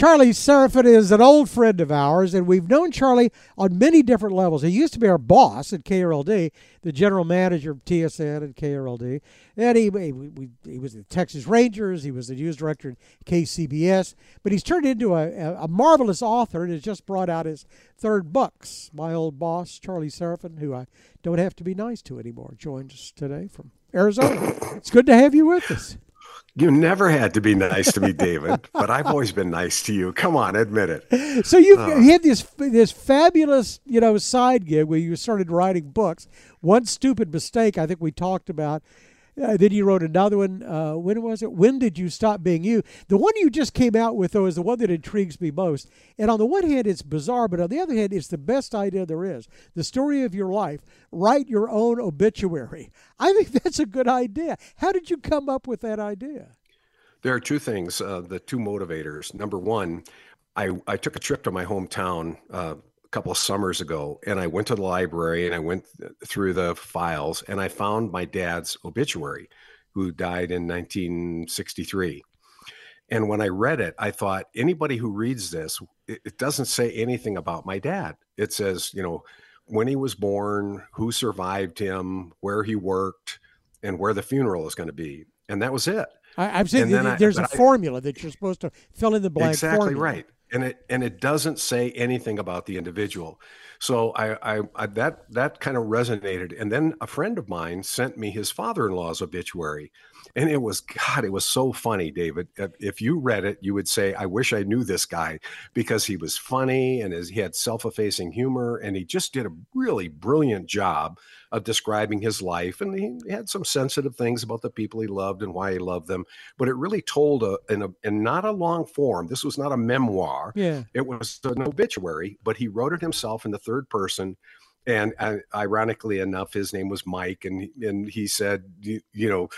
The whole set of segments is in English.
Charlie Seraphin is an old friend of ours, and we've known Charlie on many different levels. He used to be our boss at KRLD, the general manager of TSN and KRLD. And he, he, he was the Texas Rangers, he was the news director at KCBS, but he's turned into a, a marvelous author and has just brought out his third books. My old boss, Charlie Seraphin, who I don't have to be nice to anymore, joins us today from Arizona. it's good to have you with us. You never had to be nice to me, David, but I've always been nice to you. Come on, admit it. So you uh, had this this fabulous, you know, side gig where you started writing books. One stupid mistake I think we talked about uh, then you wrote another one. Uh, when was it? When did you stop being you? The one you just came out with, though, is the one that intrigues me most. And on the one hand, it's bizarre, but on the other hand, it's the best idea there is. The story of your life. Write your own obituary. I think that's a good idea. How did you come up with that idea? There are two things, uh, the two motivators. Number one, I, I took a trip to my hometown uh, couple of summers ago and I went to the library and I went through the files and I found my dad's obituary, who died in 1963. And when I read it, I thought anybody who reads this, it, it doesn't say anything about my dad. It says, you know, when he was born, who survived him, where he worked, and where the funeral is going to be. And that was it. I, am saying there's I, a formula that you're supposed to fill in the blank. Exactly formula. right and it and it doesn't say anything about the individual. So I, I, I, that that kind of resonated. And then a friend of mine sent me his father-in-law's obituary and it was god it was so funny david. Uh, if you read it you would say i wish i knew this guy because he was funny and he had self-effacing humor and he just did a really brilliant job of describing his life. And he had some sensitive things about the people he loved and why he loved them but it really told a in a in not a long form this was not a memoir. Yeah. It was an obituary but he wrote it himself in the third person and uh, ironically enough, his name was Mike, and and he said, you, you, know,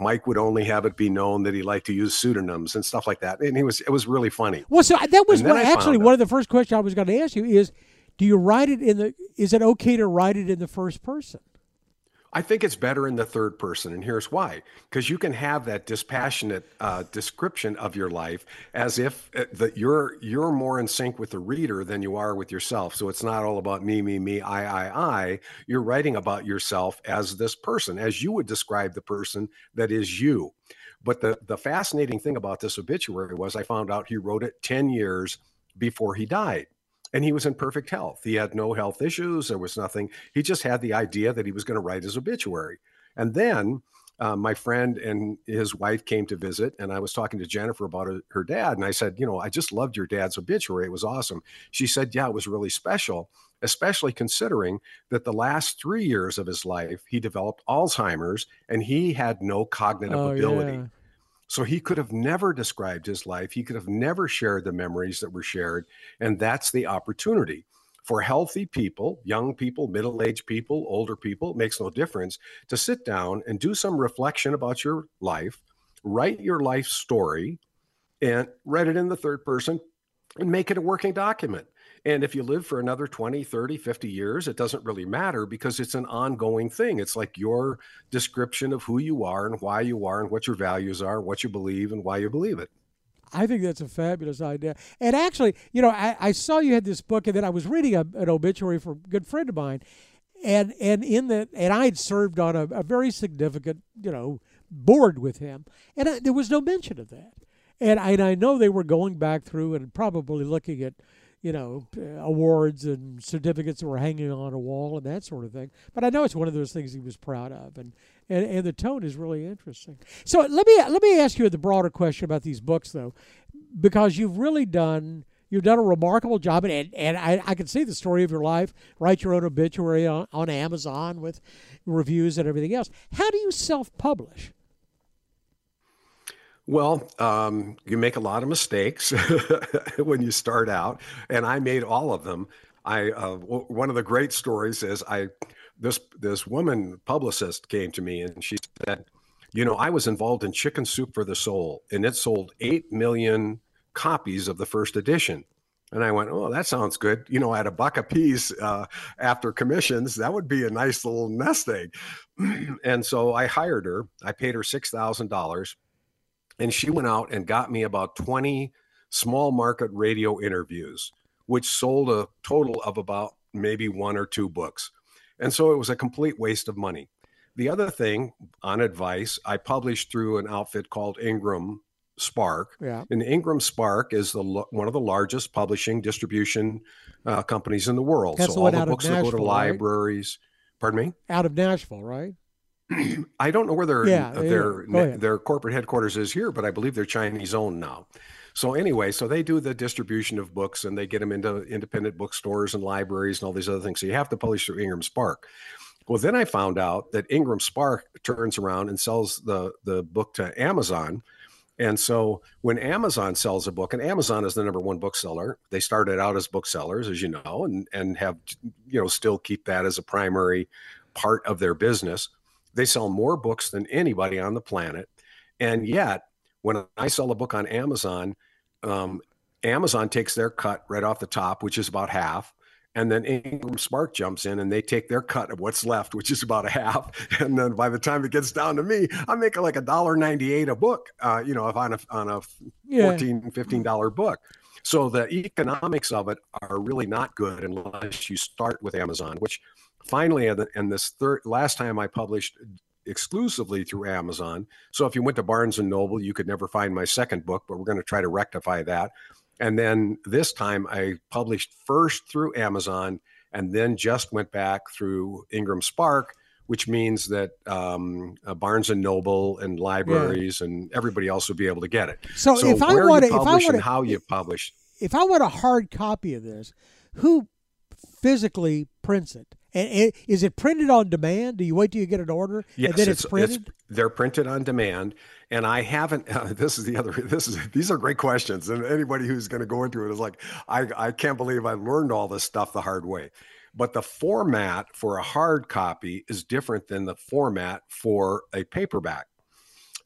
Mike would only have it be known that he liked to use pseudonyms and stuff like that, and he was it was really funny. Well, so that was what, actually one of the first questions I was going to ask you is, do you write it in the? Is it okay to write it in the first person? I think it's better in the third person, and here's why: because you can have that dispassionate uh, description of your life as if uh, that you're you're more in sync with the reader than you are with yourself. So it's not all about me, me, me, I, I, I. You're writing about yourself as this person, as you would describe the person that is you. But the the fascinating thing about this obituary was I found out he wrote it ten years before he died and he was in perfect health. He had no health issues. There was nothing. He just had the idea that he was going to write his obituary. And then uh, my friend and his wife came to visit, and I was talking to Jennifer about her, her dad. And I said, You know, I just loved your dad's obituary. It was awesome. She said, Yeah, it was really special, especially considering that the last three years of his life, he developed Alzheimer's and he had no cognitive oh, ability. Yeah. So he could have never described his life. He could have never shared the memories that were shared. And that's the opportunity for healthy people, young people, middle aged people, older people, makes no difference, to sit down and do some reflection about your life, write your life story, and write it in the third person and make it a working document. And if you live for another 20, 30, 50 years, it doesn't really matter because it's an ongoing thing. It's like your description of who you are and why you are and what your values are, what you believe and why you believe it. I think that's a fabulous idea. And actually, you know, I, I saw you had this book, and then I was reading a, an obituary for a good friend of mine, and and in the and I had served on a, a very significant, you know, board with him, and I, there was no mention of that. And I, and I know they were going back through and probably looking at you know, awards and certificates that were hanging on a wall and that sort of thing. But I know it's one of those things he was proud of, and, and, and the tone is really interesting. So uh, let me uh, let me ask you the broader question about these books, though, because you've really done you've done a remarkable job, and and I, I can see the story of your life. Write your own obituary on, on Amazon with reviews and everything else. How do you self publish? Well, um, you make a lot of mistakes when you start out, and I made all of them. I uh, w- one of the great stories is I this this woman publicist came to me and she said, you know, I was involved in Chicken Soup for the Soul, and it sold eight million copies of the first edition. And I went, oh, that sounds good. You know, at a buck a piece uh, after commissions, that would be a nice little nest egg. and so I hired her. I paid her six thousand dollars and she went out and got me about 20 small market radio interviews, which sold a total of about maybe one or two books. And so it was a complete waste of money. The other thing, on advice, I published through an outfit called Ingram Spark. Yeah. And Ingram Spark is the one of the largest publishing distribution uh, companies in the world. That's so the all the books that go to Nashville, right? libraries. Pardon me. Out of Nashville, right? I don't know where their Yeah, uh, yeah, their ahead. their corporate headquarters is here, but I believe they're Chinese owned now. So anyway, so they do the distribution of books and they get them into independent bookstores and libraries and all these other things. So you have to publish through Ingram Spark. Well, then I found out that Ingram Spark turns around and sells the the book to Amazon. And so when Amazon sells a book, and Amazon is the number one bookseller, they started out as booksellers, as you know, and and have you know still keep that as a primary part of their business. They sell more books than anybody on the planet, and yet when I sell a book on Amazon, um, Amazon takes their cut right off the top, which is about half. And then Ingram Spark jumps in and they take their cut of what's left, which is about a half. And then by the time it gets down to me, I'm making like a dollar ninety eight a book. Uh, you know, if on a on a Yeah. 14 15 dollar book. So the economics of it are really not good unless you start with Amazon, which finally and this third last time I published exclusively through Amazon. So if you went to Barnes and Noble, you could never find my second book, but we're going to try to rectify that. And then this time I published first through Amazon and then just went back through Ingram Spark, which means that um, uh, Barnes and Noble and libraries and everybody else would be able to get it. So, So if I where want to, you if I publish want and to, how you publish, if I want a hard copy of this, who physically prints it? And, and is it printed on demand? Do you wait till you get an order Yes, and then it's, printed? they're printed on demand, and I haven't. Uh, this is the other. This is these are great questions, and anybody who's going to go into it is like, I I can't believe I learned all this stuff the hard way. But the format for a hard copy is different than the format for a paperback.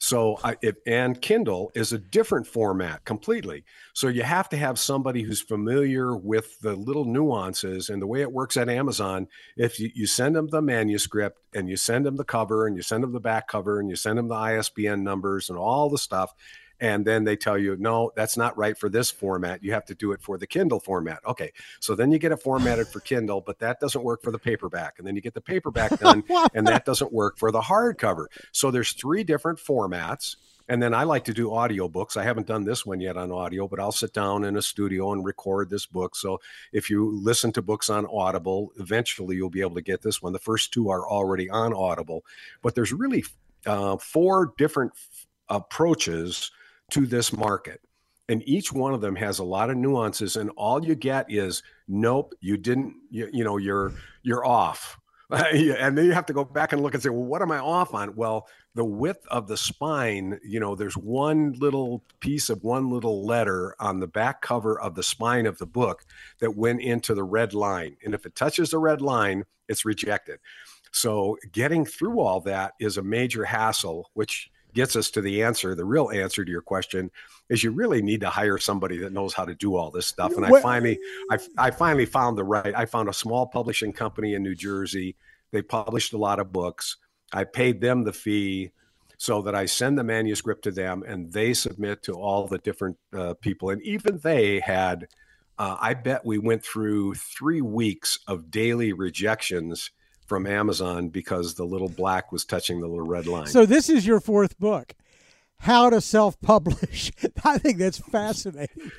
So, I, if, and Kindle is a different format completely. So, you have to have somebody who's familiar with the little nuances and the way it works at Amazon. If you, you send them the manuscript and you send them the cover and you send them the back cover and you send them the ISBN numbers and all the stuff, and then they tell you, no, that's not right for this format. You have to do it for the Kindle format. Okay. So then you get it formatted for Kindle, but that doesn't work for the paperback. And then you get the paperback done, and that doesn't work for the hardcover. So there's three different formats. And then I like to do audiobooks. I haven't done this one yet on audio, but I'll sit down in a studio and record this book. So if you listen to books on Audible, eventually you'll be able to get this one. The first two are already on Audible, but there's really uh, four different f- approaches to this market. And each one of them has a lot of nuances, and all you get is, nope, you didn't, you, you know, you're you're off. and then you have to go back and look and say, well, what am I off on? Well, the width of the spine, you know, there's one little piece of one little letter on the back cover of the spine of the book that went into the red line. And if it touches the red line, it's rejected. So getting through all that is a major hassle, which gets us to the answer. The real answer to your question is you really need to hire somebody that knows how to do all this stuff. And I finally, I, I finally found the right. I found a small publishing company in New Jersey. They published a lot of books. I paid them the fee so that I send the manuscript to them and they submit to all the different uh, people. And even they had, uh, I bet we went through three weeks of daily rejections from Amazon because the little black was touching the little red line. So this is your fourth book, How to Self-Publish. I think that's fascinating.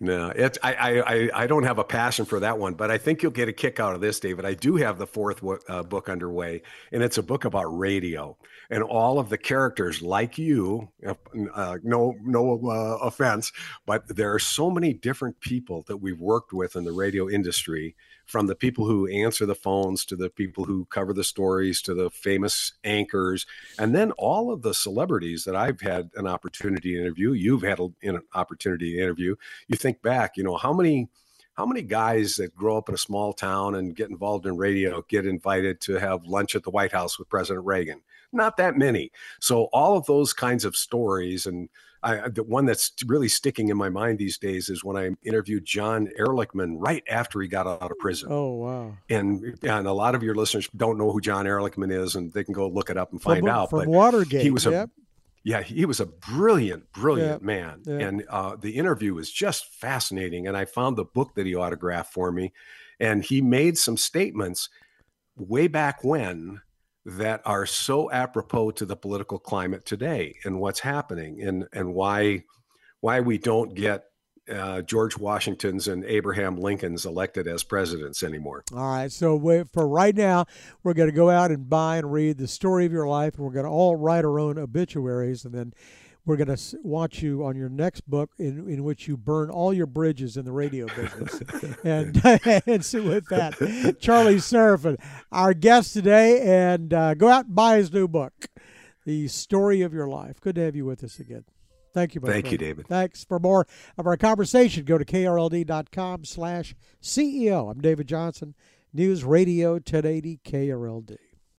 No, it, I, I, I- don't have a passion for that one, but I think you'll get a kick out of this, David. I do have the fourth uh, book underway, and it's a book about radio and all of the characters, like you. Uh, no, no uh, offense, but there are so many different people that we've worked with in the radio industry, from the people who answer the phones to the people who cover the stories to the famous anchors, and then all of the celebrities that I've had an opportunity to interview. You've had an opportunity to interview you think back, you know, how many how many guys that grow up in a small town and get involved in radio get invited to have lunch at the White House with President Reagan? Not that many. So all of those kinds of stories and I, the one that's really sticking in my mind these days is when I interviewed John Ehrlichman right after he got out of prison. Oh wow! And, and a lot of your listeners don't know who John Ehrlichman is, and they can go look it up and find from, out. from but Watergate. he was a yep. Yeah, he was a brilliant, brilliant Yeah, man, yeah. and uh, the interview was just fascinating. And I found the book that he autographed for me, and he made some statements way back when that are so apropos to the political climate today and what's happening, and and why why we don't get uh, George Washington's and Abraham Lincoln's elected as presidents anymore. All right. So we, for right now, we're going to go out and buy and read the story of your life, and we're going to all write our own obituaries, and then we're going to watch you on your next book, in, in which you burn all your bridges in the radio business. and and so with that, Charlie Seraphin, our guest today, and uh, go out and buy his new book, The Story of Your Life. Good to have you with us again. Thank you, my Thank you. David. Thanks. For more of our conversation, go to krld.com slash CEO. I'm David Johnson, News Radio 1080 KRLD.